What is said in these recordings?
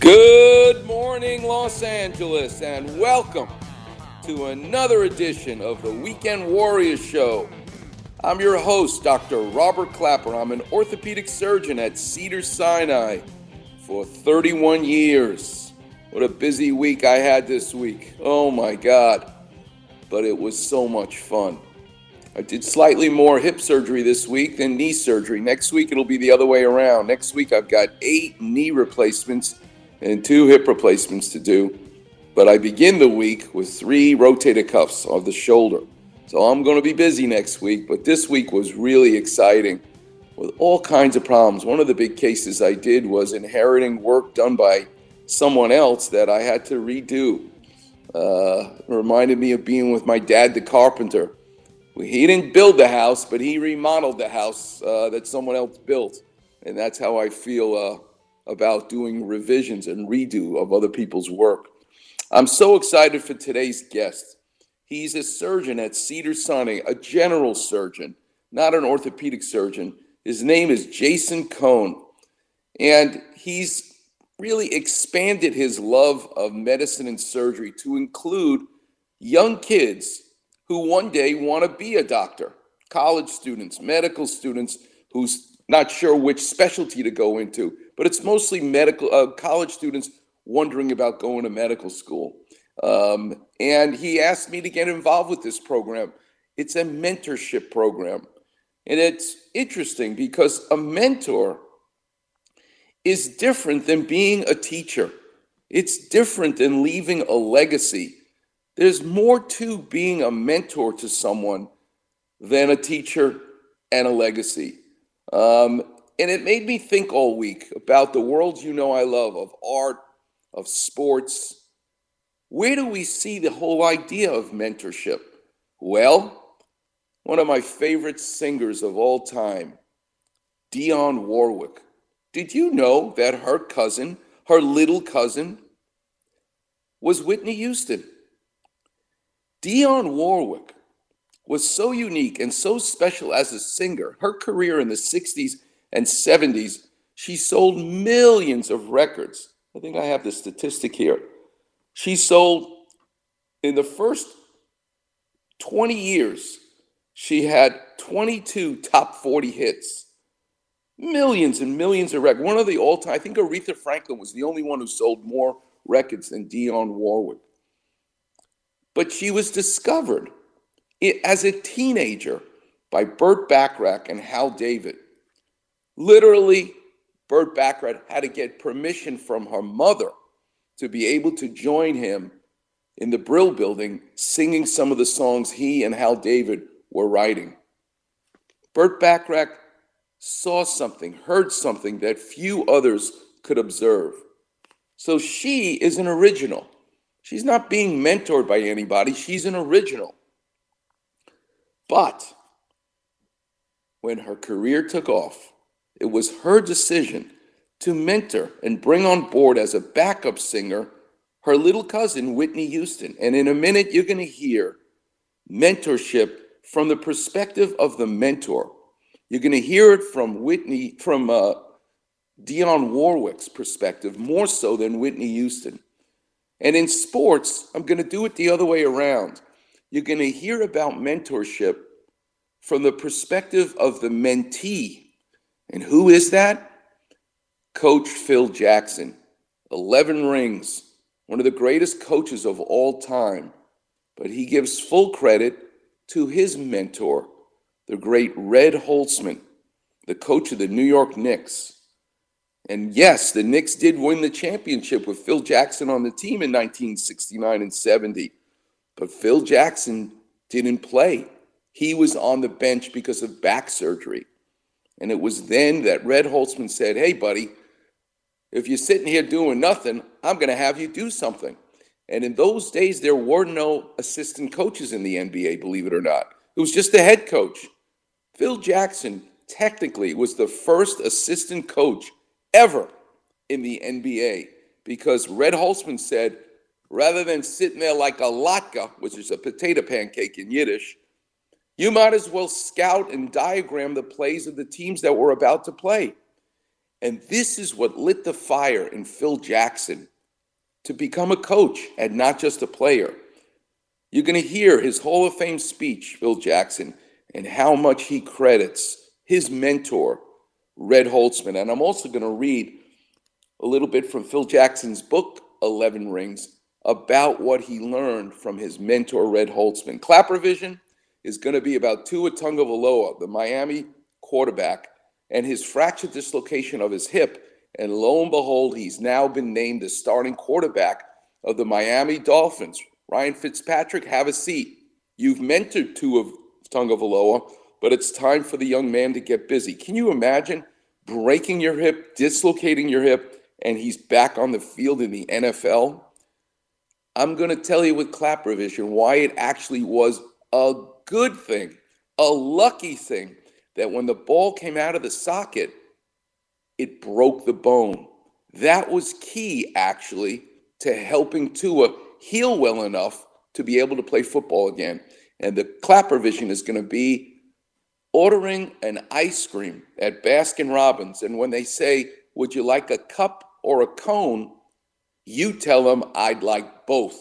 Good morning, Los Angeles, and welcome to another edition of the Weekend Warriors Show. I'm your host, Dr. Robert Clapper. I'm an orthopedic surgeon at Cedar Sinai for 31 years. What a busy week I had this week. Oh my God. But it was so much fun. I did slightly more hip surgery this week than knee surgery. Next week, it'll be the other way around. Next week, I've got eight knee replacements and two hip replacements to do. But I begin the week with three rotator cuffs of the shoulder. So I'm going to be busy next week, but this week was really exciting with all kinds of problems. One of the big cases I did was inheriting work done by someone else that I had to redo. Uh, reminded me of being with my dad, the carpenter. He didn't build the house, but he remodeled the house uh, that someone else built. And that's how I feel uh, about doing revisions and redo of other people's work. I'm so excited for today's guest. He's a surgeon at Cedar Sinai, a general surgeon, not an orthopedic surgeon. His name is Jason Cohn, and he's really expanded his love of medicine and surgery to include young kids who one day want to be a doctor, college students, medical students who's not sure which specialty to go into but it's mostly medical uh, college students wondering about going to medical school. Um, and he asked me to get involved with this program. It's a mentorship program. And it's interesting because a mentor is different than being a teacher. It's different than leaving a legacy. There's more to being a mentor to someone than a teacher and a legacy. Um, and it made me think all week about the world you know I love of art, of sports. Where do we see the whole idea of mentorship? Well, one of my favorite singers of all time, Dionne Warwick. Did you know that her cousin, her little cousin, was Whitney Houston? Dionne Warwick was so unique and so special as a singer. Her career in the 60s and 70s, she sold millions of records. I think I have the statistic here. She sold in the first 20 years, she had 22 top 40 hits, millions and millions of records. One of the all time, I think Aretha Franklin was the only one who sold more records than Dionne Warwick. But she was discovered as a teenager by Burt Bacharach and Hal David. Literally, Burt Bacharach had to get permission from her mother to be able to join him in the Brill building singing some of the songs he and Hal David were writing. Burt Bacharach saw something, heard something that few others could observe. So she is an original. She's not being mentored by anybody, she's an original. But when her career took off, it was her decision to mentor and bring on board as a backup singer her little cousin, Whitney Houston. And in a minute, you're going to hear mentorship from the perspective of the mentor. You're going to hear it from Whitney, from uh, Dionne Warwick's perspective, more so than Whitney Houston. And in sports, I'm going to do it the other way around. You're going to hear about mentorship from the perspective of the mentee and who is that? Coach Phil Jackson. 11 rings, one of the greatest coaches of all time. But he gives full credit to his mentor, the great Red Holzman, the coach of the New York Knicks. And yes, the Knicks did win the championship with Phil Jackson on the team in 1969 and 70. But Phil Jackson didn't play. he was on the bench because of back surgery. And it was then that Red Holzman said, Hey, buddy, if you're sitting here doing nothing, I'm going to have you do something. And in those days, there were no assistant coaches in the NBA, believe it or not. It was just the head coach. Phil Jackson technically was the first assistant coach ever in the NBA because Red Holzman said, rather than sitting there like a latke, which is a potato pancake in Yiddish, you might as well scout and diagram the plays of the teams that were about to play. And this is what lit the fire in Phil Jackson to become a coach and not just a player. You're going to hear his Hall of Fame speech, Phil Jackson, and how much he credits his mentor, Red Holzman. And I'm also going to read a little bit from Phil Jackson's book, 11 Rings, about what he learned from his mentor, Red Holzman. Clap Vision is going to be about Tua Tagovailoa, the Miami quarterback, and his fractured dislocation of his hip. And lo and behold, he's now been named the starting quarterback of the Miami Dolphins. Ryan Fitzpatrick, have a seat. You've mentored Tua Tagovailoa, but it's time for the young man to get busy. Can you imagine breaking your hip, dislocating your hip, and he's back on the field in the NFL? I'm going to tell you with clap revision why it actually was a good thing, a lucky thing that when the ball came out of the socket, it broke the bone. That was key, actually, to helping Tua heal well enough to be able to play football again. And the Clapper Vision is going to be ordering an ice cream at Baskin Robbins. And when they say, Would you like a cup or a cone? You tell them, I'd like both.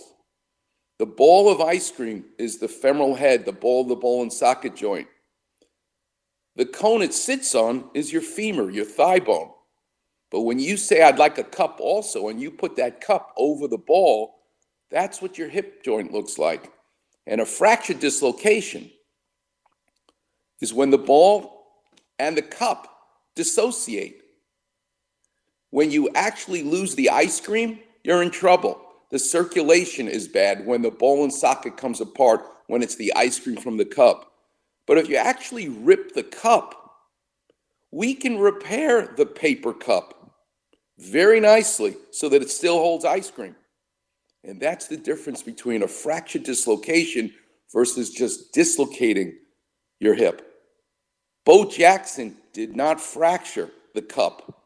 The ball of ice cream is the femoral head, the ball of the ball and socket joint. The cone it sits on is your femur, your thigh bone. But when you say, I'd like a cup also, and you put that cup over the ball, that's what your hip joint looks like. And a fracture dislocation is when the ball and the cup dissociate. When you actually lose the ice cream, you're in trouble. The circulation is bad when the ball and socket comes apart when it's the ice cream from the cup. But if you actually rip the cup, we can repair the paper cup very nicely so that it still holds ice cream. And that's the difference between a fracture dislocation versus just dislocating your hip. Bo Jackson did not fracture the cup.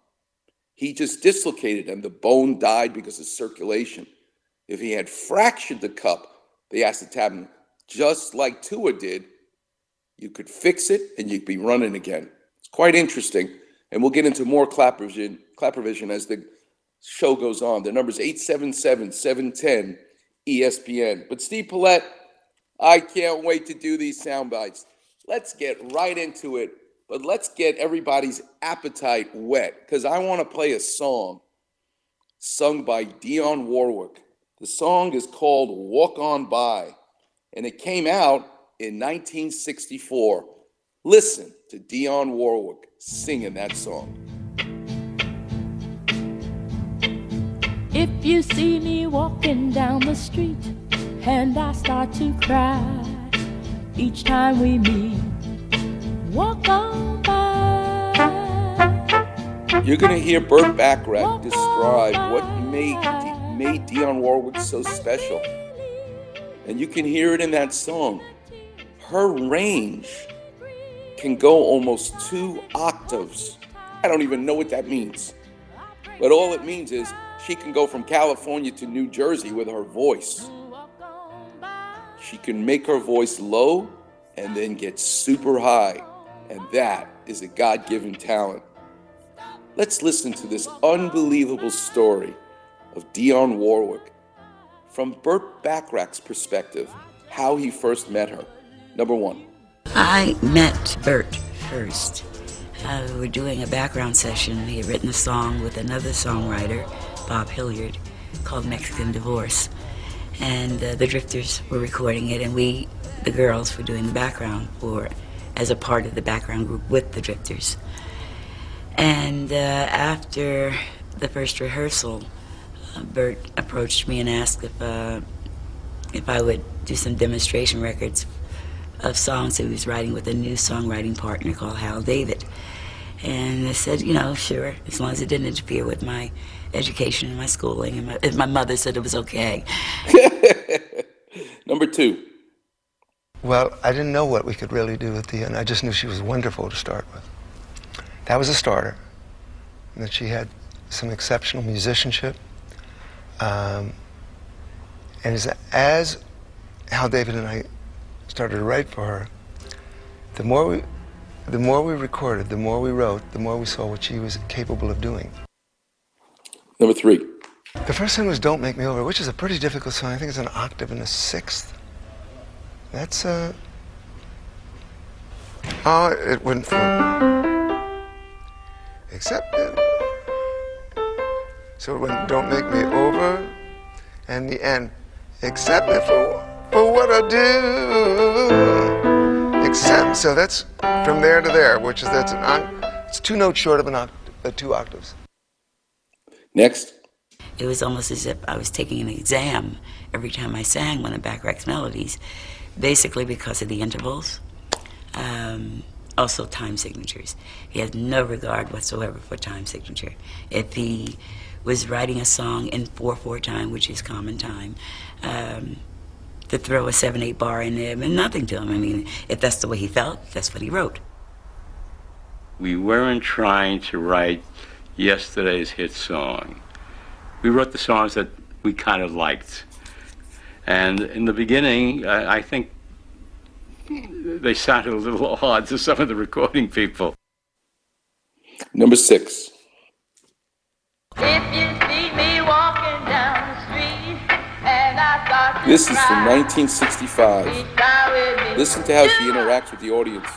He just dislocated and the bone died because of circulation. If he had fractured the cup, the acetabulum, just like Tua did, you could fix it and you'd be running again. It's quite interesting. And we'll get into more clapper vision, clapper vision as the show goes on. The number is 877 710 ESPN. But Steve Paulette, I can't wait to do these sound bites. Let's get right into it, but let's get everybody's appetite wet because I want to play a song sung by Dionne Warwick. The song is called Walk On By, and it came out in 1964. Listen to Dionne Warwick singing that song. If you see me walking down the street and I start to cry each time we meet, walk on by. You're going to hear Burt Bacharach describe what made made Dionne Warwick so special. And you can hear it in that song. Her range can go almost two octaves. I don't even know what that means. But all it means is she can go from California to New Jersey with her voice. She can make her voice low and then get super high. And that is a God given talent. Let's listen to this unbelievable story of Dionne Warwick from Burt Bacharach's perspective, how he first met her. Number one. I met Burt first. Uh, we were doing a background session. He had written a song with another songwriter, Bob Hilliard, called Mexican Divorce. And uh, the Drifters were recording it, and we, the girls, were doing the background for as a part of the background group with the Drifters. And uh, after the first rehearsal, Burt approached me and asked if uh, if I would do some demonstration records of songs that he was writing with a new songwriting partner called Hal David. And I said, you know, sure, as long as it didn't interfere with my education and my schooling. And my, my mother said it was okay. Number two. Well, I didn't know what we could really do with Dia, and I just knew she was wonderful to start with. That was a starter. And that she had some exceptional musicianship. Um, and as, as Hal David and I started to write for her, the more we, the more we recorded, the more we wrote, the more we saw what she was capable of doing. Number three. The first one was "Don't Make Me Over," which is a pretty difficult song. I think it's an octave and a sixth. That's uh. Oh, it went for. Except. It, so it went "Don't Make Me Over," and the end. Accept me for for what I do. Accept. So that's from there to there, which is that's an it's two notes short of an octave, uh, two octaves. Next. It was almost as if I was taking an exam every time I sang one of Bacharach's melodies, basically because of the intervals, um, also time signatures. He had no regard whatsoever for time signature. If he was writing a song in 4-4 time, which is common time, um, to throw a 7-8 bar in there meant nothing to him. I mean, if that's the way he felt, that's what he wrote. We weren't trying to write yesterday's hit song. We wrote the songs that we kind of liked. And in the beginning, I, I think they sounded a little odd to some of the recording people. Number six. This is from 1965. Listen to how she interacts with the audience.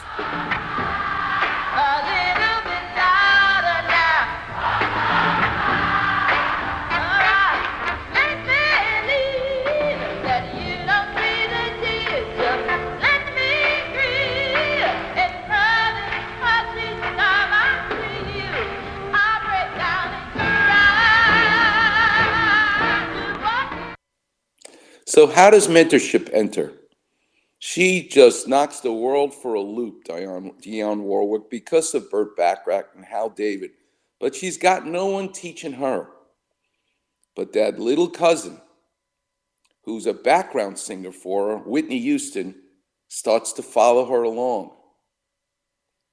So, how does mentorship enter? She just knocks the world for a loop, Dionne, Dionne Warwick, because of Burt Bacharach and Hal David. But she's got no one teaching her. But that little cousin, who's a background singer for her, Whitney Houston, starts to follow her along.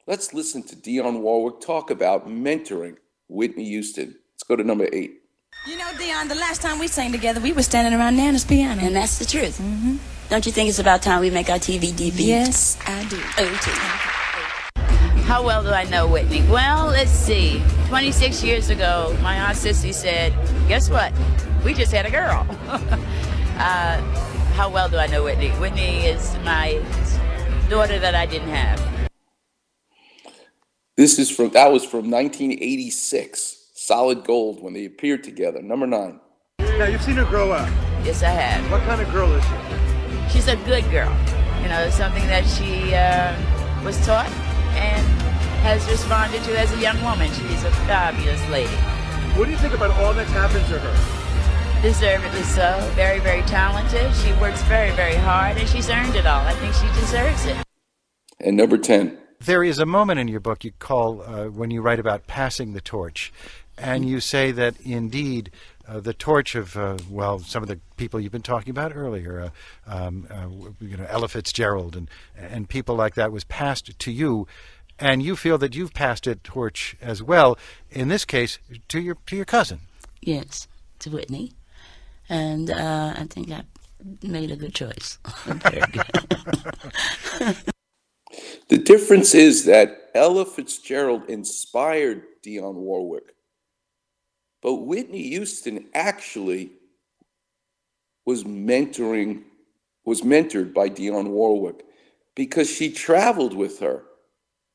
Let's listen to Dionne Warwick talk about mentoring Whitney Houston. Let's go to number eight. You know, Dionne, the last time we sang together, we were standing around Nana's piano. And that's the truth. Mm-hmm. Don't you think it's about time we make our TV debut? Yes, I do. Oh, How well do I know Whitney? Well, let's see. 26 years ago, my Aunt Sissy said, Guess what? We just had a girl. uh, how well do I know Whitney? Whitney is my daughter that I didn't have. This is from, that was from 1986 solid gold when they appeared together. Number nine. Now you've seen her grow up. Yes, I have. What kind of girl is she? She's a good girl. You know, something that she uh, was taught and has responded to as a young woman. She's a fabulous lady. What do you think about all that's happened to her? Deservedly so. Very, very talented. She works very, very hard, and she's earned it all. I think she deserves it. And number 10. There is a moment in your book you call uh, when you write about passing the torch and you say that indeed uh, the torch of uh, well some of the people you've been talking about earlier, uh, um, uh, you know Ella Fitzgerald and and people like that was passed to you, and you feel that you've passed a torch as well. In this case, to your to your cousin. Yes, to Whitney, and uh, I think I made a good choice. the difference is that Ella Fitzgerald inspired Dionne Warwick but Whitney Houston actually was mentoring, was mentored by Dionne Warwick because she traveled with her.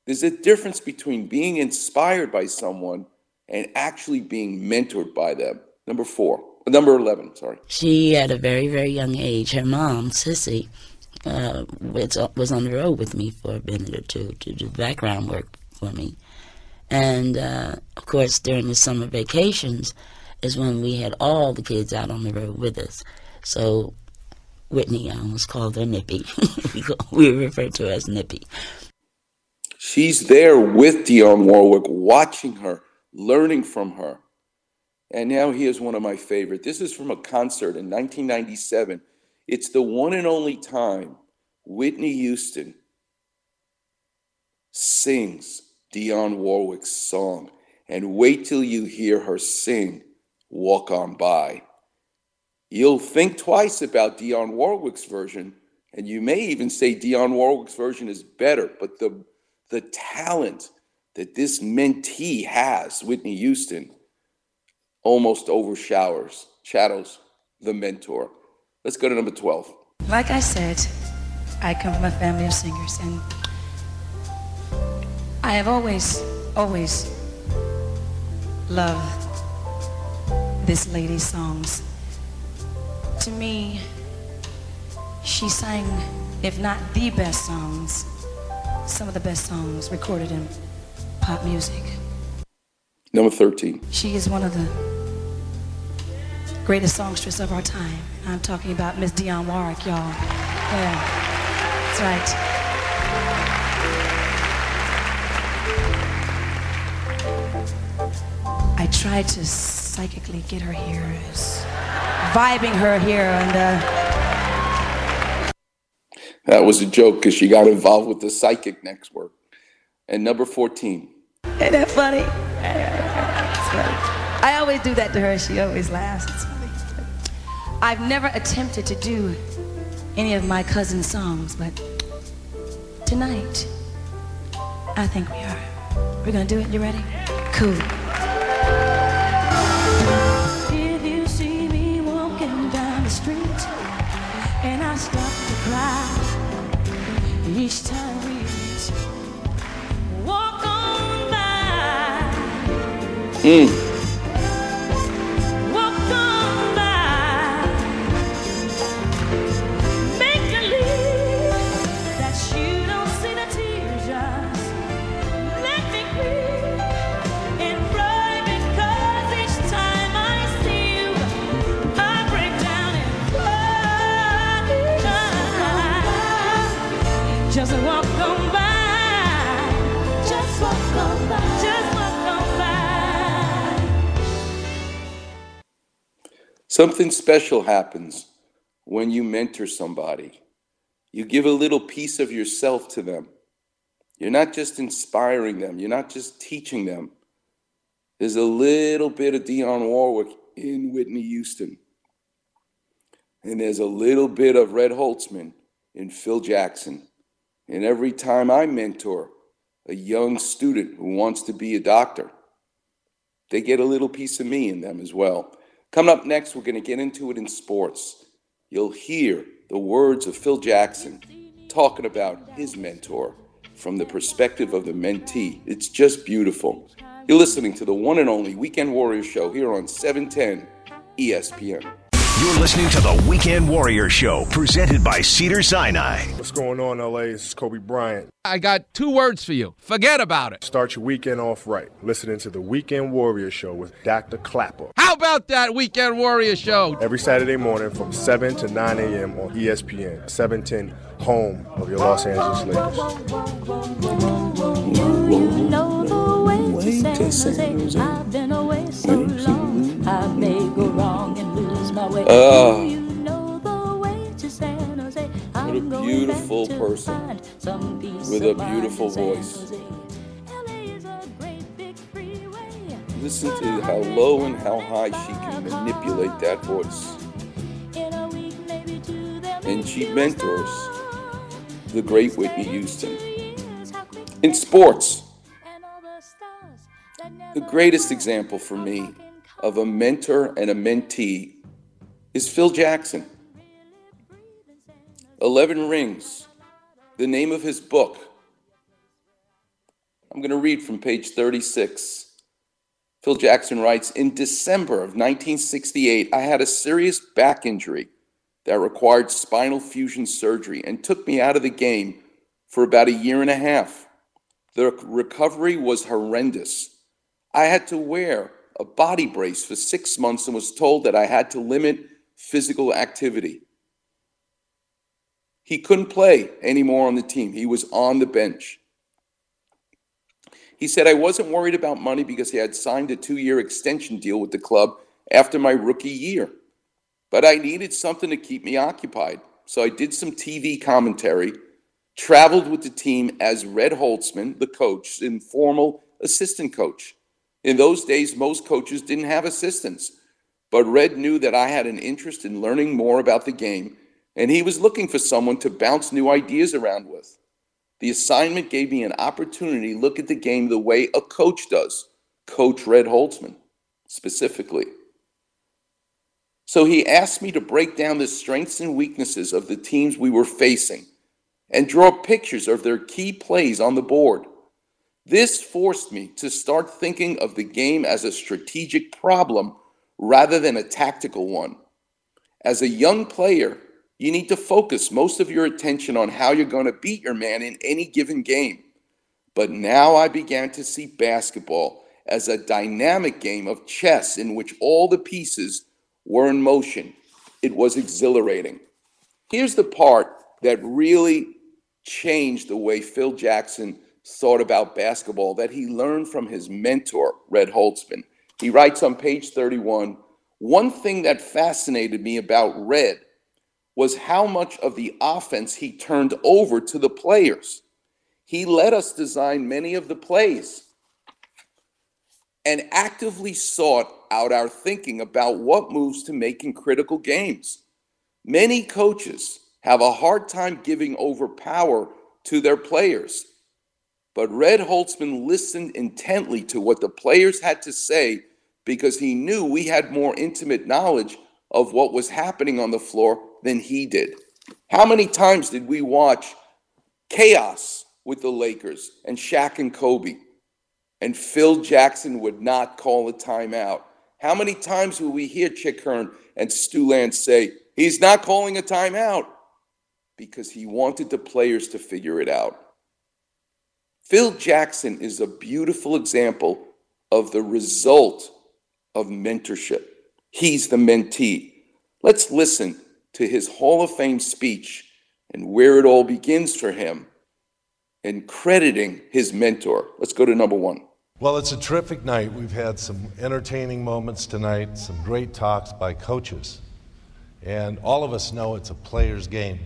There's a difference between being inspired by someone and actually being mentored by them. Number four, number 11, sorry. She, at a very, very young age, her mom, Sissy, uh, was, was on the road with me for a minute or two to do background work for me. And uh, of course, during the summer vacations is when we had all the kids out on the road with us. So Whitney almost called her Nippy. we refer to her as Nippy. She's there with Dionne Warwick, watching her, learning from her. And now here's one of my favorite. This is from a concert in 1997. It's the one and only time Whitney Houston sings Dionne Warwick's song. And wait till you hear her sing Walk On By. You'll think twice about Dionne Warwick's version, and you may even say Dionne Warwick's version is better, but the, the talent that this mentee has, Whitney Houston, almost overshowers, shadows the mentor. Let's go to number 12. Like I said, I come from a family of singers, and I have always, always loved this lady's songs. To me, she sang, if not the best songs, some of the best songs recorded in pop music. Number 13. She is one of the greatest songstress of our time. I'm talking about Miss Dionne Warwick, y'all. Yeah, that's right. Tried to psychically get her here, vibing her here, and uh, That was a joke because she got involved with the psychic next work. And number 14. Ain't that funny? I always do that to her. She always laughs. It's funny. I've never attempted to do any of my cousin's songs, but tonight, I think we are. We're gonna do it. You ready? Cool. If you see me walking down the street and I stop to cry each time we walk on by, Mm. Something special happens when you mentor somebody. You give a little piece of yourself to them. You're not just inspiring them, you're not just teaching them. There's a little bit of Dionne Warwick in Whitney Houston. And there's a little bit of Red Holzman in Phil Jackson. And every time I mentor a young student who wants to be a doctor, they get a little piece of me in them as well. Coming up next, we're going to get into it in sports. You'll hear the words of Phil Jackson talking about his mentor from the perspective of the mentee. It's just beautiful. You're listening to the one and only Weekend Warrior Show here on E 710 ESPN. You're listening to the Weekend Warrior Show, presented by Cedar Sinai. What's going on, LA? This is Kobe Bryant. I got two words for you. Forget about it. Start your weekend off right. Listening to the Weekend Warrior Show with Dr. Clapper. How about that Weekend Warrior Show? Every Saturday morning from 7 to 9 a.m. on ESPN, 710, home of your Los Angeles Lakers. You know What a beautiful person find some peace with a beautiful voice. Jose. LA is a great big freeway. Listen to how low and how high she can manipulate that voice. In a week, maybe two, they'll And she mentors the great Whitney Houston. In sports, the greatest example for me of a mentor and a mentee is Phil Jackson. 11 Rings, the name of his book. I'm going to read from page 36. Phil Jackson writes In December of 1968, I had a serious back injury that required spinal fusion surgery and took me out of the game for about a year and a half. The recovery was horrendous. I had to wear a body brace for six months and was told that I had to limit physical activity. He couldn't play anymore on the team. He was on the bench. He said, I wasn't worried about money because he had signed a two year extension deal with the club after my rookie year. But I needed something to keep me occupied. So I did some TV commentary, traveled with the team as Red Holzman, the coach, informal assistant coach. In those days, most coaches didn't have assistants, but Red knew that I had an interest in learning more about the game, and he was looking for someone to bounce new ideas around with. The assignment gave me an opportunity to look at the game the way a coach does, Coach Red Holzman specifically. So he asked me to break down the strengths and weaknesses of the teams we were facing and draw pictures of their key plays on the board. This forced me to start thinking of the game as a strategic problem rather than a tactical one. As a young player, you need to focus most of your attention on how you're going to beat your man in any given game. But now I began to see basketball as a dynamic game of chess in which all the pieces were in motion. It was exhilarating. Here's the part that really changed the way Phil Jackson thought about basketball that he learned from his mentor, Red Holzman. He writes on page 31 One thing that fascinated me about Red was how much of the offense he turned over to the players. He let us design many of the plays and actively sought out our thinking about what moves to make in critical games. Many coaches have a hard time giving over power to their players. But Red Holzman listened intently to what the players had to say because he knew we had more intimate knowledge of what was happening on the floor than he did. How many times did we watch chaos with the Lakers and Shaq and Kobe? And Phil Jackson would not call a timeout. How many times will we hear Chick Hearn and Stu Lantz say, he's not calling a timeout? Because he wanted the players to figure it out. Phil Jackson is a beautiful example of the result of mentorship. He's the mentee. Let's listen to his Hall of Fame speech and where it all begins for him and crediting his mentor. Let's go to number one. Well, it's a terrific night. We've had some entertaining moments tonight, some great talks by coaches. And all of us know it's a player's game.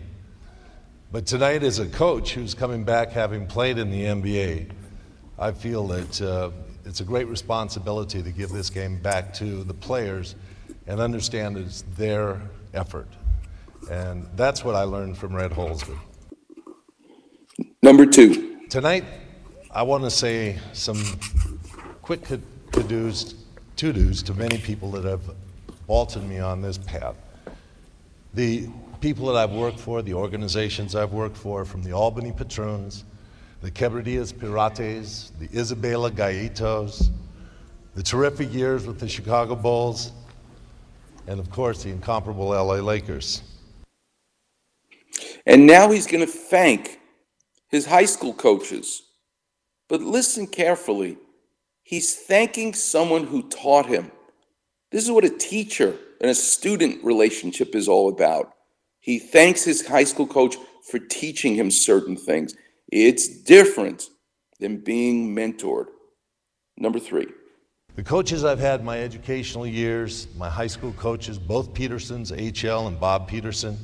But tonight, as a coach who's coming back having played in the NBA, I feel that uh, it's a great responsibility to give this game back to the players and understand it's their effort. And that's what I learned from Red Holzman. Number two. Tonight, I want to say some quick to-dos, to-dos to many people that have vaulted me on this path. The people that I've worked for, the organizations I've worked for, from the Albany Patroons, the Quebradillas Pirates, the Isabela Gallitos, the terrific years with the Chicago Bulls, and of course the incomparable LA Lakers. And now he's going to thank his high school coaches. But listen carefully. He's thanking someone who taught him. This is what a teacher and a student relationship is all about. He thanks his high school coach for teaching him certain things. It's different than being mentored. Number three. The coaches I've had my educational years, my high school coaches, both Petersons, HL and Bob Peterson.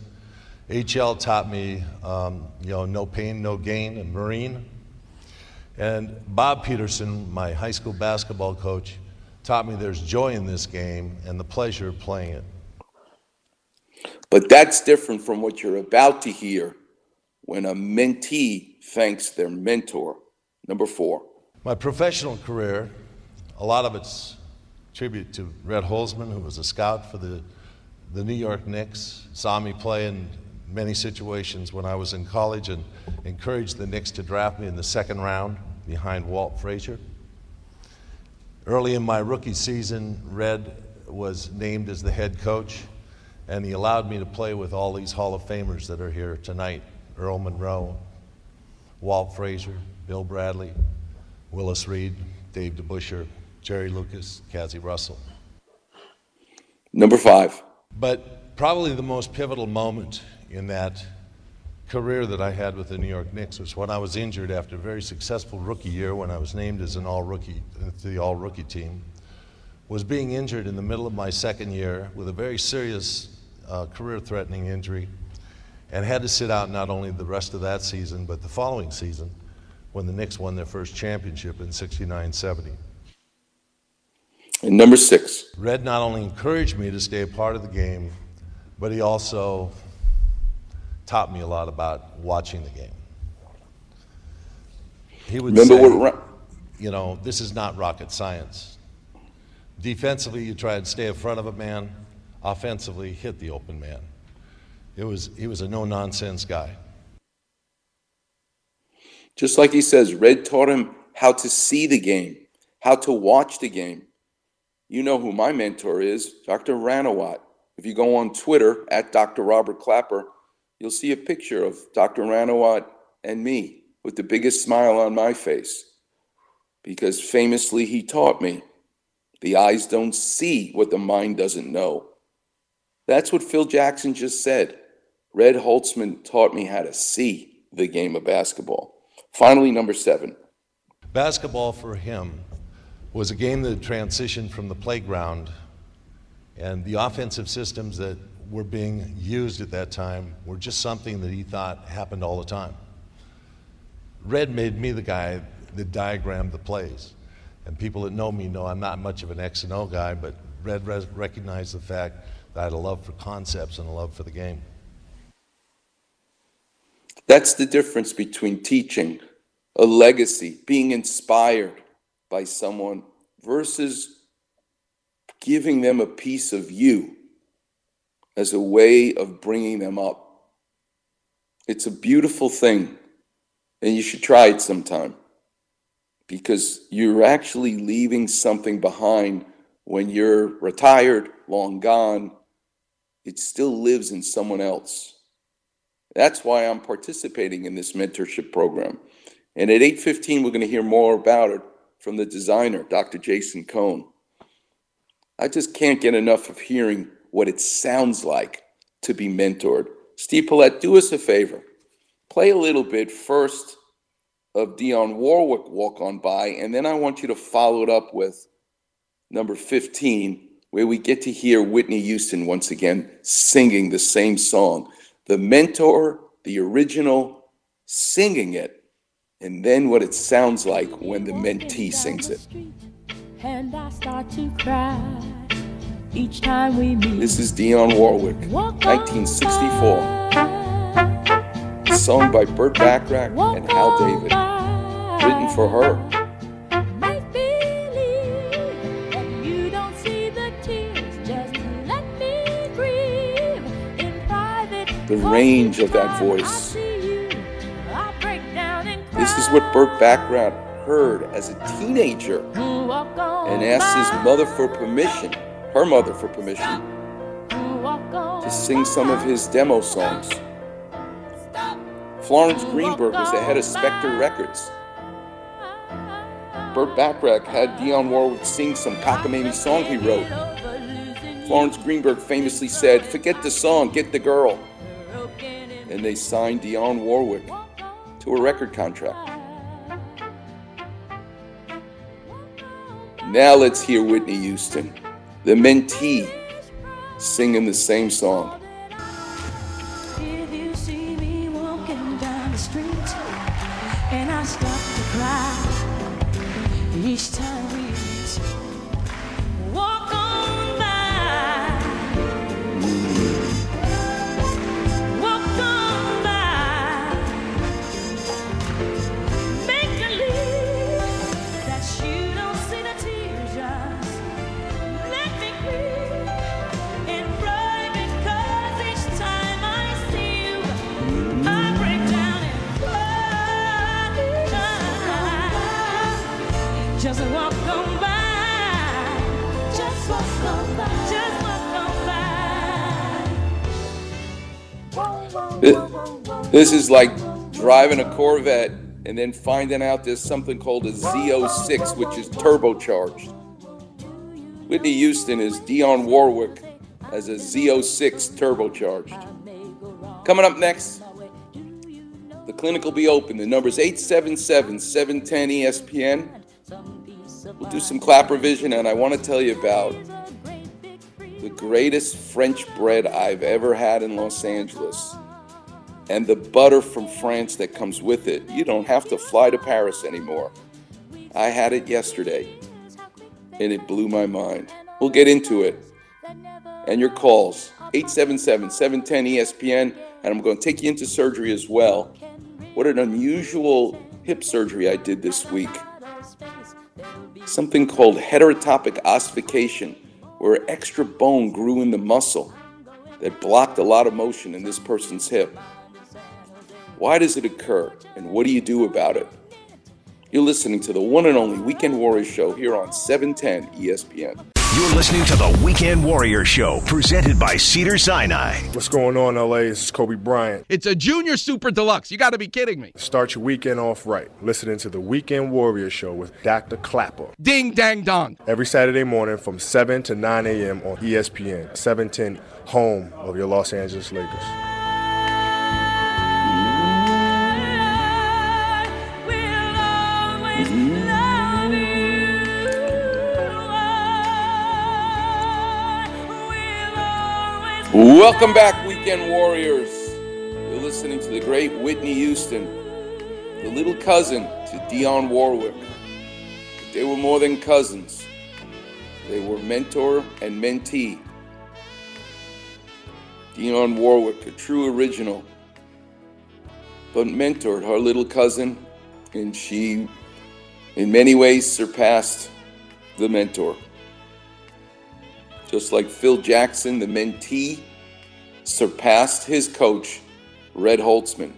HL taught me, um, you know, no pain, no gain, and Marine. And Bob Peterson, my high school basketball coach, taught me there's joy in this game and the pleasure of playing it. But that's different from what you're about to hear when a mentee thanks their mentor. Number four. My professional career, a lot of it's tribute to Red Holzman, who was a scout for the, the New York Knicks, saw me play in many situations when I was in college and encouraged the Knicks to draft me in the second round behind Walt Frazier. Early in my rookie season, Red was named as the head coach and he allowed me to play with all these Hall of Famers that are here tonight Earl Monroe, Walt Frazier, Bill Bradley, Willis Reed, Dave DeBusschere, Jerry Lucas, Cazzie Russell. Number five. But probably the most pivotal moment in that career that I had with the New York Knicks was when I was injured after a very successful rookie year when I was named as an all rookie to the all rookie team. Was being injured in the middle of my second year with a very serious uh, career threatening injury and had to sit out not only the rest of that season but the following season when the Knicks won their first championship in 69 70. And number six. Red not only encouraged me to stay a part of the game, but he also taught me a lot about watching the game. He would Remember say, what you know, this is not rocket science. Defensively, you try to stay in front of a man. Offensively, hit the open man. It was, he was a no nonsense guy. Just like he says, Red taught him how to see the game, how to watch the game. You know who my mentor is, Dr. Ranawat. If you go on Twitter at Dr. Robert Clapper, you'll see a picture of Dr. Ranawat and me with the biggest smile on my face. Because famously, he taught me the eyes don't see what the mind doesn't know. That's what Phil Jackson just said. Red Holzman taught me how to see the game of basketball. Finally, number seven. Basketball for him was a game that transitioned from the playground and the offensive systems that were being used at that time were just something that he thought happened all the time. Red made me the guy that diagrammed the plays. And people that know me know I'm not much of an X and O guy, but Red recognized the fact I had a love for concepts and a love for the game. That's the difference between teaching, a legacy, being inspired by someone versus giving them a piece of you as a way of bringing them up. It's a beautiful thing, and you should try it sometime because you're actually leaving something behind when you're retired, long gone. It still lives in someone else. That's why I'm participating in this mentorship program. And at 8:15 we're going to hear more about it from the designer, Dr. Jason Cohn. I just can't get enough of hearing what it sounds like to be mentored. Steve Paulette, do us a favor. Play a little bit first of Dionne Warwick Walk On By, and then I want you to follow it up with number 15, where we get to hear Whitney Houston once again singing the same song. The mentor, the original, singing it, and then what it sounds like when the mentee sings it. And I start to cry each time we meet. This is Dionne Warwick, 1964. Sung by Burt Bacharach and Hal David. Written for her. The range of that voice. This is what Burt Bacharach heard as a teenager and asked his mother for permission, her mother for permission, to sing some of his demo songs. Florence Greenberg was the head of Scepter Records. Burt Bacharach had Dionne Warwick sing some cockamamie song he wrote. Florence Greenberg famously said, Forget the song, get the girl. And they signed Dionne Warwick to a record contract. Now let's hear Whitney Houston, the mentee, singing the same song. If you This is like driving a Corvette and then finding out there's something called a Z06, which is turbocharged. Whitney Houston is Dionne Warwick as a Z06 turbocharged. Coming up next, the clinic will be open. The number is 877 710 ESPN. We'll do some clap revision, and I want to tell you about the greatest French bread I've ever had in Los Angeles and the butter from France that comes with it. You don't have to fly to Paris anymore. I had it yesterday and it blew my mind. We'll get into it. And your calls 877 710 ESPN. And I'm going to take you into surgery as well. What an unusual hip surgery I did this week. Something called heterotopic ossification, where extra bone grew in the muscle that blocked a lot of motion in this person's hip. Why does it occur? And what do you do about it? You're listening to the one and only Weekend Warriors show here on 710 ESPN. You're listening to the Weekend Warrior Show, presented by Cedar Sinai. What's going on, LA? This is Kobe Bryant. It's a junior super deluxe. You got to be kidding me. Start your weekend off right. Listening to the Weekend Warrior Show with Dr. Klapper. Ding, dang, dong. Every Saturday morning from 7 to 9 a.m. on ESPN, 710, home of your Los Angeles Lakers. Welcome back, Weekend Warriors. You're listening to the great Whitney Houston, the little cousin to Dionne Warwick. They were more than cousins, they were mentor and mentee. Dionne Warwick, a true original, but mentored her little cousin, and she, in many ways, surpassed the mentor. Just like Phil Jackson, the mentee, surpassed his coach, Red Holzman.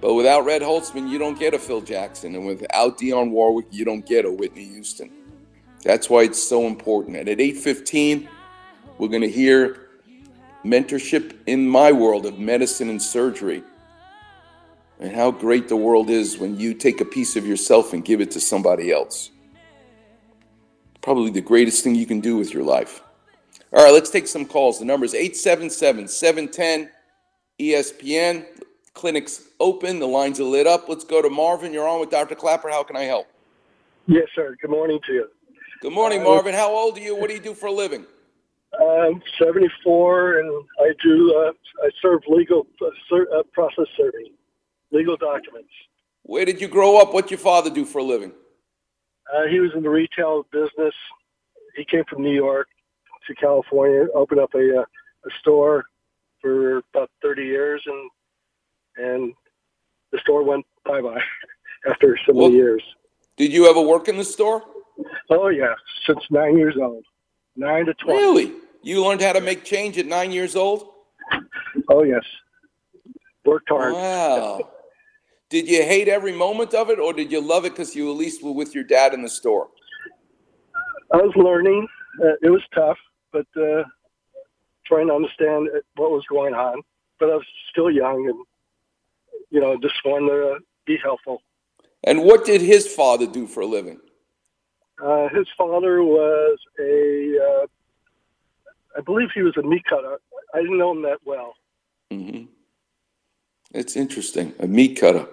But without Red Holzman, you don't get a Phil Jackson. And without Dionne Warwick, you don't get a Whitney Houston. That's why it's so important. And at 8.15, we're going to hear mentorship in my world of medicine and surgery. And how great the world is when you take a piece of yourself and give it to somebody else probably the greatest thing you can do with your life. All right, let's take some calls. The number is 877 710 ESPN. Clinics open, the lines are lit up. Let's go to Marvin. You're on with Dr. Klapper. How can I help? Yes, sir. Good morning to you. Good morning, Uh, Marvin. How old are you? What do you do for a living? I'm 74, and I do uh, I serve legal uh, uh, process serving, legal documents. Where did you grow up? What'd your father do for a living? Uh, he was in the retail business. He came from New York to California, opened up a, uh, a store for about 30 years, and and the store went bye bye after so many years. Did you ever work in the store? Oh yeah, since nine years old, nine to 12. Really? You learned how to make change at nine years old? Oh yes, worked hard. Wow. Did you hate every moment of it, or did you love it because you at least were with your dad in the store? I was learning. Uh, it was tough, but uh, trying to understand what was going on. But I was still young, and you know, just wanted to be helpful. And what did his father do for a living? Uh, his father was a, uh, I believe he was a meat cutter. I didn't know him that well. hmm It's interesting. A meat cutter.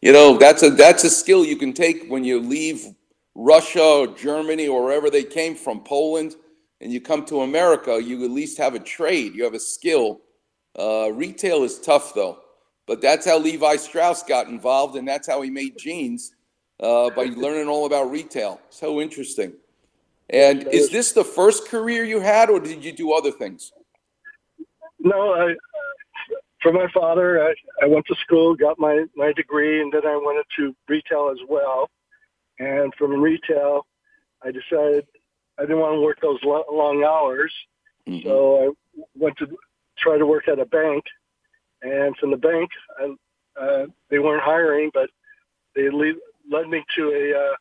You know, that's a that's a skill you can take when you leave Russia or Germany or wherever they came from, Poland, and you come to America. You at least have a trade. You have a skill. Uh, retail is tough though, but that's how Levi Strauss got involved, and that's how he made jeans uh, by learning all about retail. So interesting. And is this the first career you had, or did you do other things? No, I, for my father, I, I went to school, got my, my degree, and then I went into retail as well. And from retail, I decided I didn't want to work those lo- long hours. So I went to try to work at a bank. And from the bank, I, uh, they weren't hiring, but they lead, led me to a uh,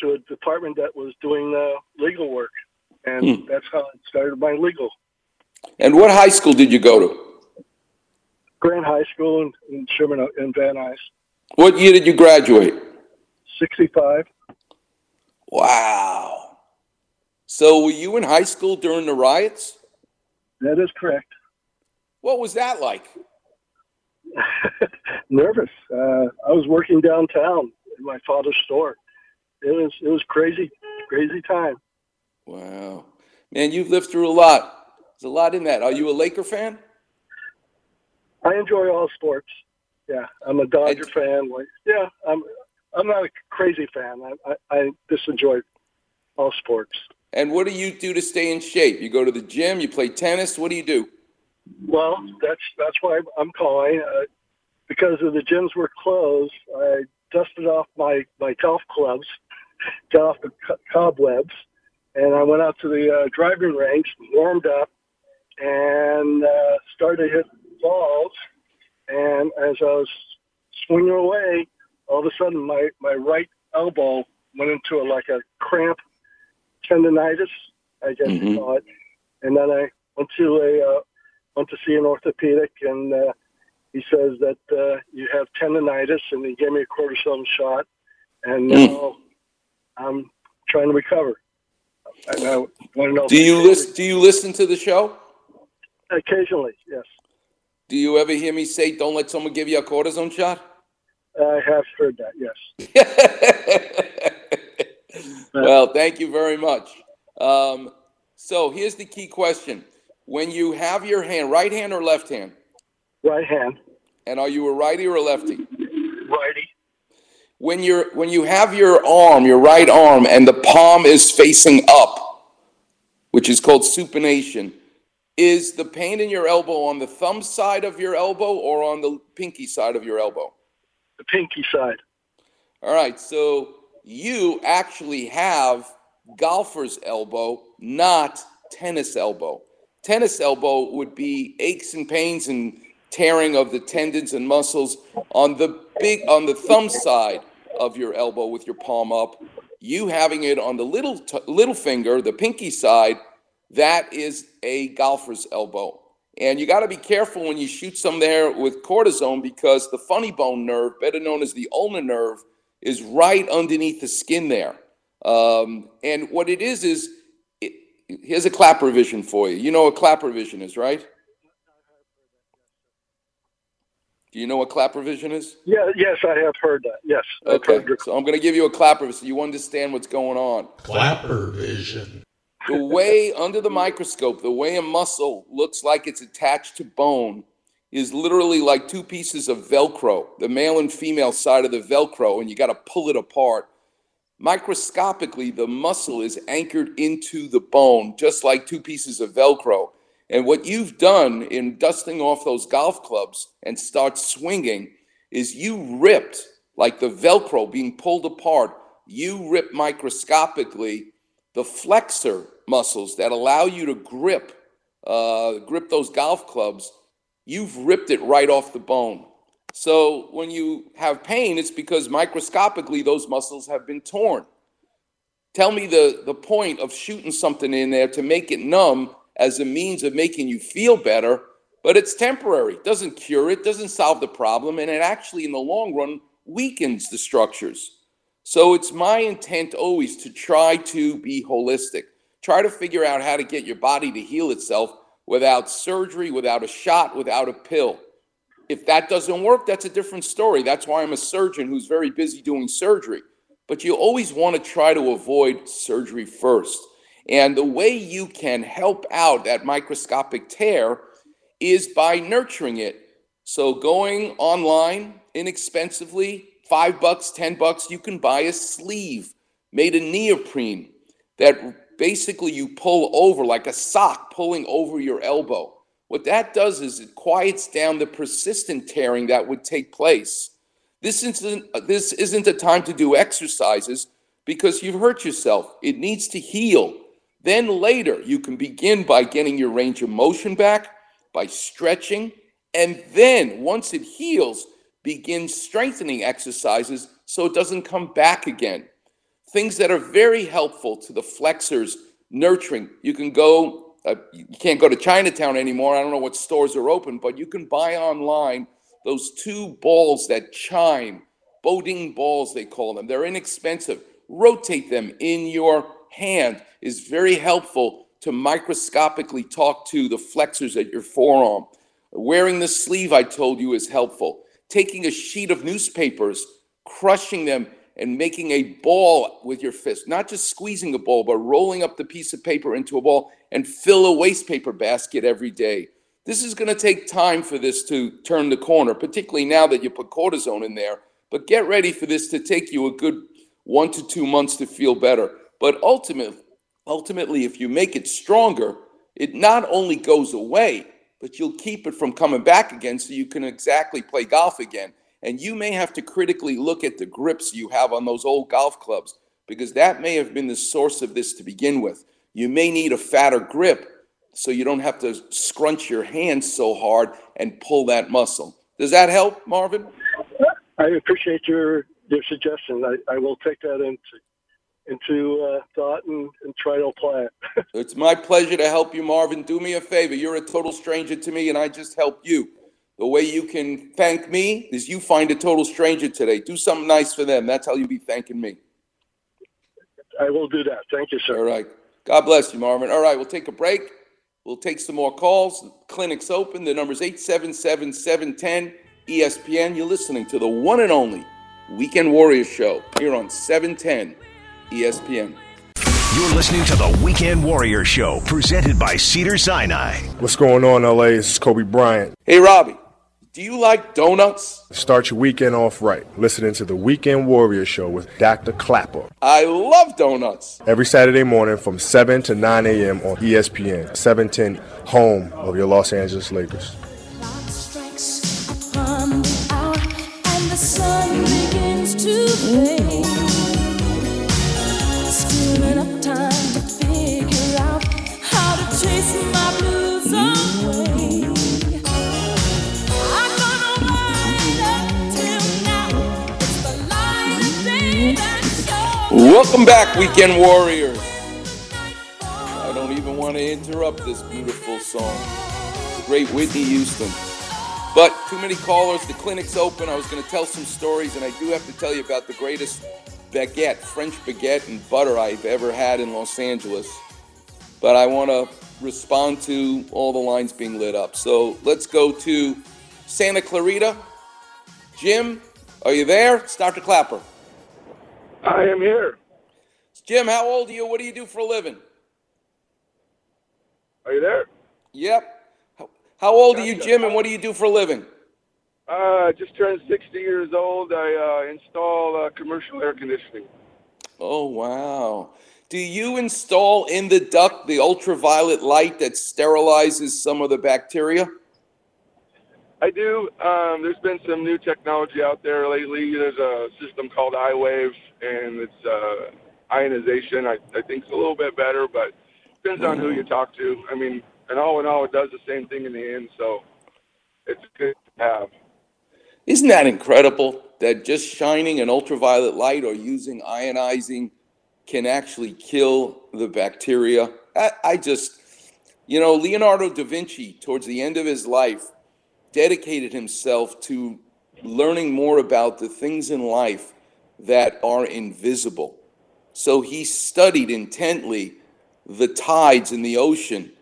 to a department that was doing uh, legal work, and Hmm. that's how I started my legal. And what high school did you go to? Grant High School in, in Sherman in Van Nuys, What year did you graduate? sixty-five. Wow. So were you in high school during the riots? That is correct. What was that like? nervous. Uh, I was working downtown in my father's store. It was it was crazy, crazy time. Wow, man, you've lived through a lot. There's a lot in that. Are you a Laker fan? I enjoy all sports. Yeah, I'm a Dodger fan. Like, yeah, I'm. I'm not a crazy fan. I, I, I just enjoy all sports. And what do you do to stay in shape? You go to the gym. You play tennis. What do you do? Well, that's that's why I'm calling. Uh, because of the gyms were closed, I dusted off my my golf clubs, got off the co- cobwebs, and I went out to the uh, driving range, warmed up, and uh, started to hit balls. And as I was swinging away, all of a sudden my my right elbow went into a, like a cramp tendonitis, I guess Mm-hmm. you call it. And then I went to a uh, went to see an orthopedic, and uh, he says that uh, you have tendonitis, and he gave me a cortisone shot, and Mm. now I'm trying to recover. And I want to know. Do you listen? Do you listen to the show? Occasionally, yes. Do you ever hear me say, "Don't let someone give you a cortisone shot"? I have heard that. Yes. Well, thank you very much. Um, so here's the key question: When you have your hand, right hand or left hand? Right hand. And are you a righty or a lefty? Righty. When you're when you have your arm, your right arm, and the palm is facing up, which is called supination, is the pain in your elbow on the thumb side of your elbow or on the pinky side of your elbow? The pinky side. All right, so you actually have golfer's elbow, not tennis elbow. Tennis elbow would be aches and pains and tearing of the tendons and muscles on the big on the thumb side of your elbow with your palm up. You having it on the little t- little finger, the pinky side, that is a golfer's elbow. And you got to be careful when you shoot some there with cortisone because the funny bone nerve, better known as the ulnar nerve, is right underneath the skin there. Um, and what it is is, it, here's a Klapper vision for you. You know what Klapper vision is, right? Do you know what Klapper vision is? Yeah. Yes, I have heard that. Yes. I've Okay, heard- so I'm going to give you a Klapper so you understand what's going on. Klapper vision. The way under the microscope, the way a muscle looks like it's attached to bone is literally like two pieces of Velcro, the male and female side of the Velcro, and you got to pull it apart. Microscopically, the muscle is anchored into the bone, just like two pieces of Velcro. And what you've done in dusting off those golf clubs and start swinging is you ripped, like the Velcro being pulled apart, you ripped microscopically the flexor muscles that allow you to grip, uh, grip those golf clubs. You've ripped it right off the bone. So when you have pain, it's because microscopically those muscles have been torn. Tell me the, the point of shooting something in there to make it numb as a means of making you feel better, but it's temporary. It doesn't cure it, doesn't solve the problem, and it actually, in the long run, weakens the structures. So it's my intent always to try to be holistic. Try to figure out how to get your body to heal itself without surgery, without a shot, without a pill. If that doesn't work, that's a different story. That's why I'm a surgeon who's very busy doing surgery. But you always want to try to avoid surgery first. And the way you can help out that microscopic tear is by nurturing it. So going online inexpensively, five bucks, ten bucks, you can buy a sleeve made of neoprene that basically you pull over like a sock pulling over your elbow. What that does is it quiets down the persistent tearing that would take place. This isn't, uh, this isn't a time to do exercises because you've hurt yourself. It needs to heal. Then later, you can begin by getting your range of motion back, by stretching, and then once it heals, begin strengthening exercises so it doesn't come back again. Things that are very helpful to the flexors nurturing. You can go, uh, you can't go to Chinatown anymore. I don't know what stores are open, but you can buy online those two balls that chime, Baoding balls, they call them. They're inexpensive. Rotate them in your hand is very helpful to microscopically talk to the flexors at your forearm. Wearing the sleeve, I told you, is helpful. Taking a sheet of newspapers, crushing them, and making a ball with your fist, not just squeezing a ball, but rolling up the piece of paper into a ball and fill a waste paper basket every day. This is going to take time for this to turn the corner, particularly now that you put cortisone in there. But get ready for this to take you a good one to two months to feel better. But ultimately, ultimately, if you make it stronger, it not only goes away, but you'll keep it from coming back again so you can exactly play golf again. And you may have to critically look at the grips you have on those old golf clubs because that may have been the source of this to begin with. You may need a fatter grip so you don't have to scrunch your hands so hard and pull that muscle. Does that help, Marvin? I appreciate your your suggestion. I, I will take that into into uh, thought and, and try to apply it. it's my pleasure to help you, Marvin. Do me a favor. You're a total stranger to me, and I just helped you. The way you can thank me is you find a total stranger today. Do something nice for them. That's how you be thanking me. I will do that. Thank you, sir. All right. God bless you, Marvin. All right, we'll take a break. We'll take some more calls. Clinic's open. The number's 877 710 ESPN. You're listening to the one and only Weekend Warriors Show here on 710 ESPN. You're listening to the Weekend Warrior Show, presented by Cedar Sinai. What's going on, LA? This is Kobe Bryant. Hey, Robbie, do you like donuts? Start your weekend off right, listening to the Weekend Warrior Show with Dr. Klapper. I love donuts. Every Saturday morning from 7 to 9 a.m. on ESPN, 710, home of your Los Angeles Lakers. upon Welcome back, Weekend Warriors. I don't even want to interrupt this beautiful song. The great Whitney Houston. But too many callers. The clinic's open. I was going to tell some stories, and I do have to tell you about the greatest baguette, French baguette and butter I've ever had in Los Angeles. But I want to respond to all the lines being lit up. So let's go to Santa Clarita. Jim, are you there? It's Dr. Klapper. I am here. Jim, how old are you? What do you do for a living? Are you there? Yep. How- How old are you, Jim, and what do you do for a living? Uh, just turned 60 years old. I uh, install uh, commercial air conditioning. Oh, wow. Do you install in the duct the ultraviolet light that sterilizes some of the bacteria? I do. Um, there's been some new technology out there lately. There's a system called iWave, and it's uh, ionization. I, I think it's a little bit better, but depends on who you talk to. I mean, and all in all, it does the same thing in the end, so it's good to have. Isn't that incredible that just shining an ultraviolet light or using ionizing can actually kill the bacteria? I, I just, you know, Leonardo da Vinci, towards the end of his life, dedicated himself to learning more about the things in life that are invisible. So he studied intently the tides in the ocean.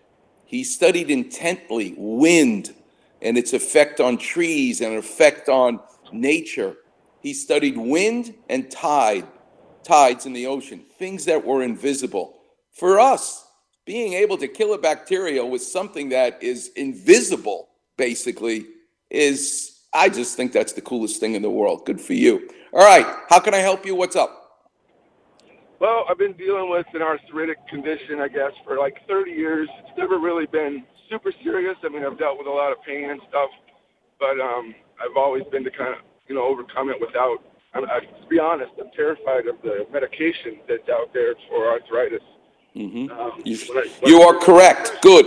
He studied intently wind and its effect on trees and effect on nature. He studied wind and tide, tides in the ocean, things that were invisible. For us, being able to kill a bacteria with something that is invisible, basically, is, I just think that's the coolest thing in the world. Good for you. All right, how can I help you? What's up? Well, I've been dealing with an arthritic condition, I guess, for like 30 years. It's never really been super serious. I mean, I've dealt with a lot of pain and stuff, but um, I've always been to kind of, you know, overcome it without. I'm, I, to be honest, I'm terrified of the medication that's out there for arthritis. Mm-hmm. Um, You, I- you are correct. Good.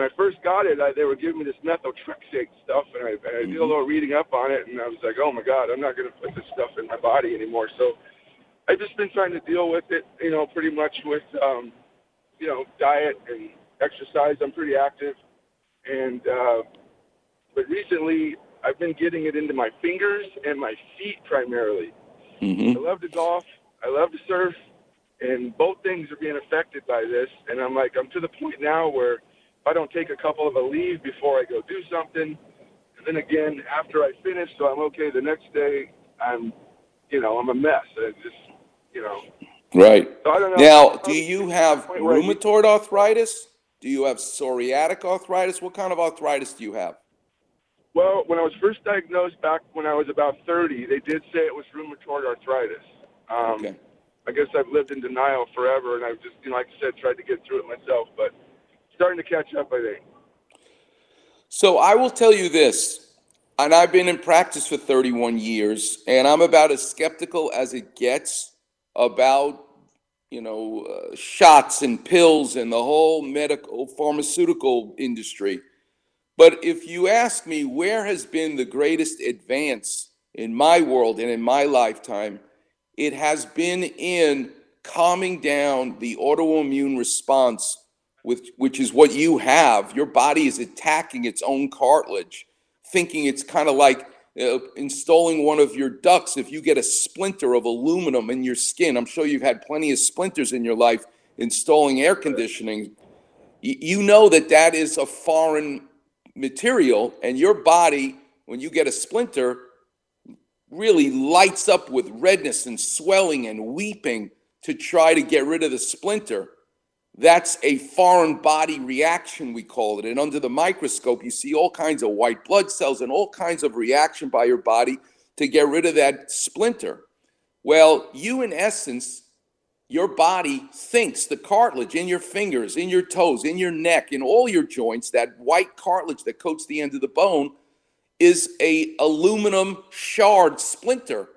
When I first got it, I, they were giving me this methotrexate stuff, and I, and I did a little reading up on it, and I was like, oh my god, I'm not going to put this stuff in my body anymore. So I've just been trying to deal with it, you know, pretty much with, um, you know, diet and exercise. I'm pretty active, and uh, but recently I've been getting it into my fingers and my feet primarily. Mm-hmm. I love to golf. I love to surf, and both things are being affected by this. And I'm like, I'm to the point now where if I don't take a couple of Aleve before I go do something, and then again after I finish, so I'm okay the next day, I'm, you know, I'm a mess. I just, you know. Right. So I don't know. Now, do you have Point where I- rheumatoid arthritis? Do you have psoriatic arthritis? What kind of arthritis do you have? Well, when I was first diagnosed back when I was about 30, they did say it was rheumatoid arthritis. Um, I guess I've lived in denial forever, and I've just, you know, like I said, tried to get through it myself, but starting to catch up, I think. So I will tell you this, and I've been in practice for 31 years, and I'm about as skeptical as it gets about, you know, uh, shots and pills and the whole medical pharmaceutical industry. But if you ask me where has been the greatest advance in my world and in my lifetime, it has been in calming down the autoimmune response with which is what you have. Your body is attacking its own cartilage, thinking it's kind of like uh, installing one of your ducts. If you get a splinter of aluminum in your skin, I'm sure you've had plenty of splinters in your life installing air conditioning. Y- You know that that is a foreign material, and your body, when you get a splinter, really lights up with redness and swelling and weeping to try to get rid of the splinter. That's a foreign body reaction, we call it. And under the microscope, you see all kinds of white blood cells and all kinds of reaction by your body to get rid of that splinter. Well, you, in essence, your body thinks the cartilage in your fingers, in your toes, in your neck, in all your joints, that white cartilage that coats the end of the bone, is a aluminum shard splinter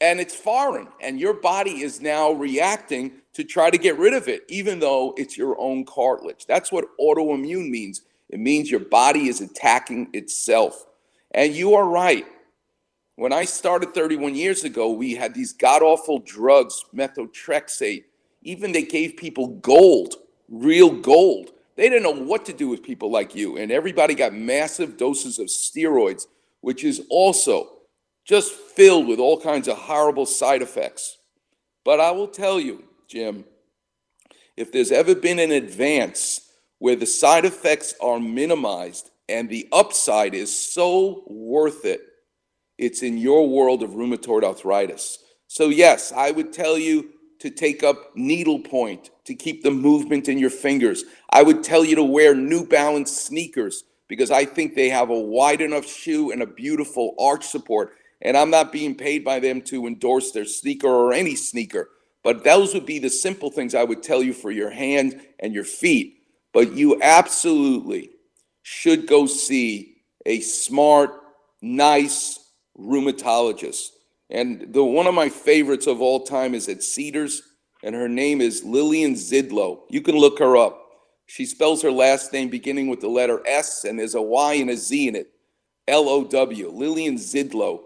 and it's foreign and your body is now reacting to try to get rid of it even though it's your own cartilage. That's what autoimmune means. It means your body is attacking itself. And you are right. When i started 31 years ago we had these god awful drugs methotrexate. Even they gave people gold real gold. They didn't know what to do with people like you. And everybody got massive doses of steroids which is also just filled with all kinds of horrible side effects. But I will tell you, Jim, if there's ever been an advance where the side effects are minimized and the upside is so worth it, it's in your world of rheumatoid arthritis. So, yes, I would tell you to take up needlepoint to keep the movement in your fingers. I would tell you to wear New Balance sneakers because I think they have a wide enough shoe and a beautiful arch support. And I'm not being paid by them to endorse their sneaker or any sneaker. But those would be the simple things I would tell you for your hand and your feet. But you absolutely should go see a smart, nice rheumatologist. And the one of my favorites of all time is at Cedars, and her name is Lillian Szydlow. You can look her up. She spells her last name beginning with the letter S, and there's a Y and a Z in it. L O W. Lillian Szydlow.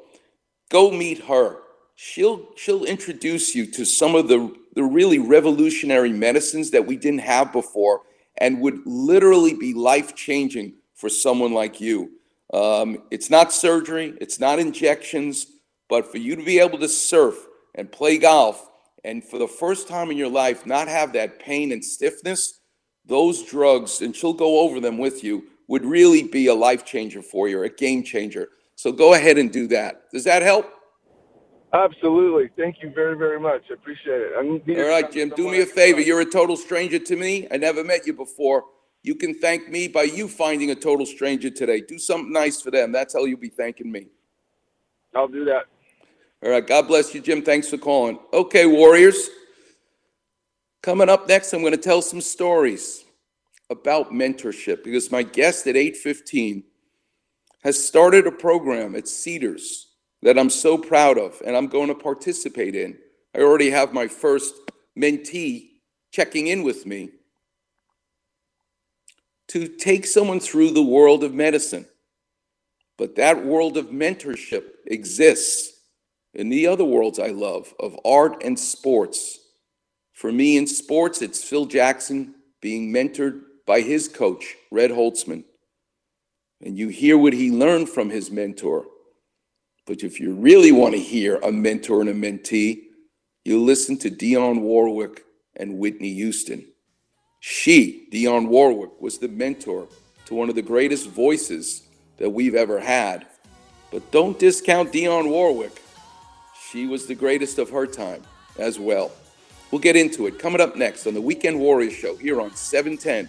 Go meet her. She'll she'll introduce you to some of the the really revolutionary medicines that we didn't have before, and would literally be life changing for someone like you. Um, it's not surgery, it's not injections, but for you to be able to surf and play golf, and for the first time in your life, not have that pain and stiffness, those drugs, and she'll go over them with you, would really be a life changer for you, a game changer. So go ahead and do that. Does that help? Absolutely. Thank you very, very much. I appreciate it. All right, Jim, do me a favor. You're a total stranger to me. I never met you before. You can thank me by you finding a total stranger today. Do something nice for them. That's how you'll be thanking me. I'll do that. All right. God bless you, Jim. Thanks for calling. Okay, Warriors. Coming up next, I'm going to tell some stories about mentorship because my guest at 815 has started a program at Cedars that I'm so proud of and I'm going to participate in. I already have my first mentee checking in with me to take someone through the world of medicine. But that world of mentorship exists in the other worlds I love of art and sports. For me in sports, it's Phil Jackson being mentored by his coach, Red Holzman. And you hear what he learned from his mentor. But if you really want to hear a mentor and a mentee, you listen to Dionne Warwick and Whitney Houston. She, Dionne Warwick, was the mentor to one of the greatest voices that we've ever had. But don't discount Dionne Warwick. She was the greatest of her time as well. We'll get into it coming up next on the Weekend Warriors Show here on 710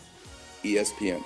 ESPN.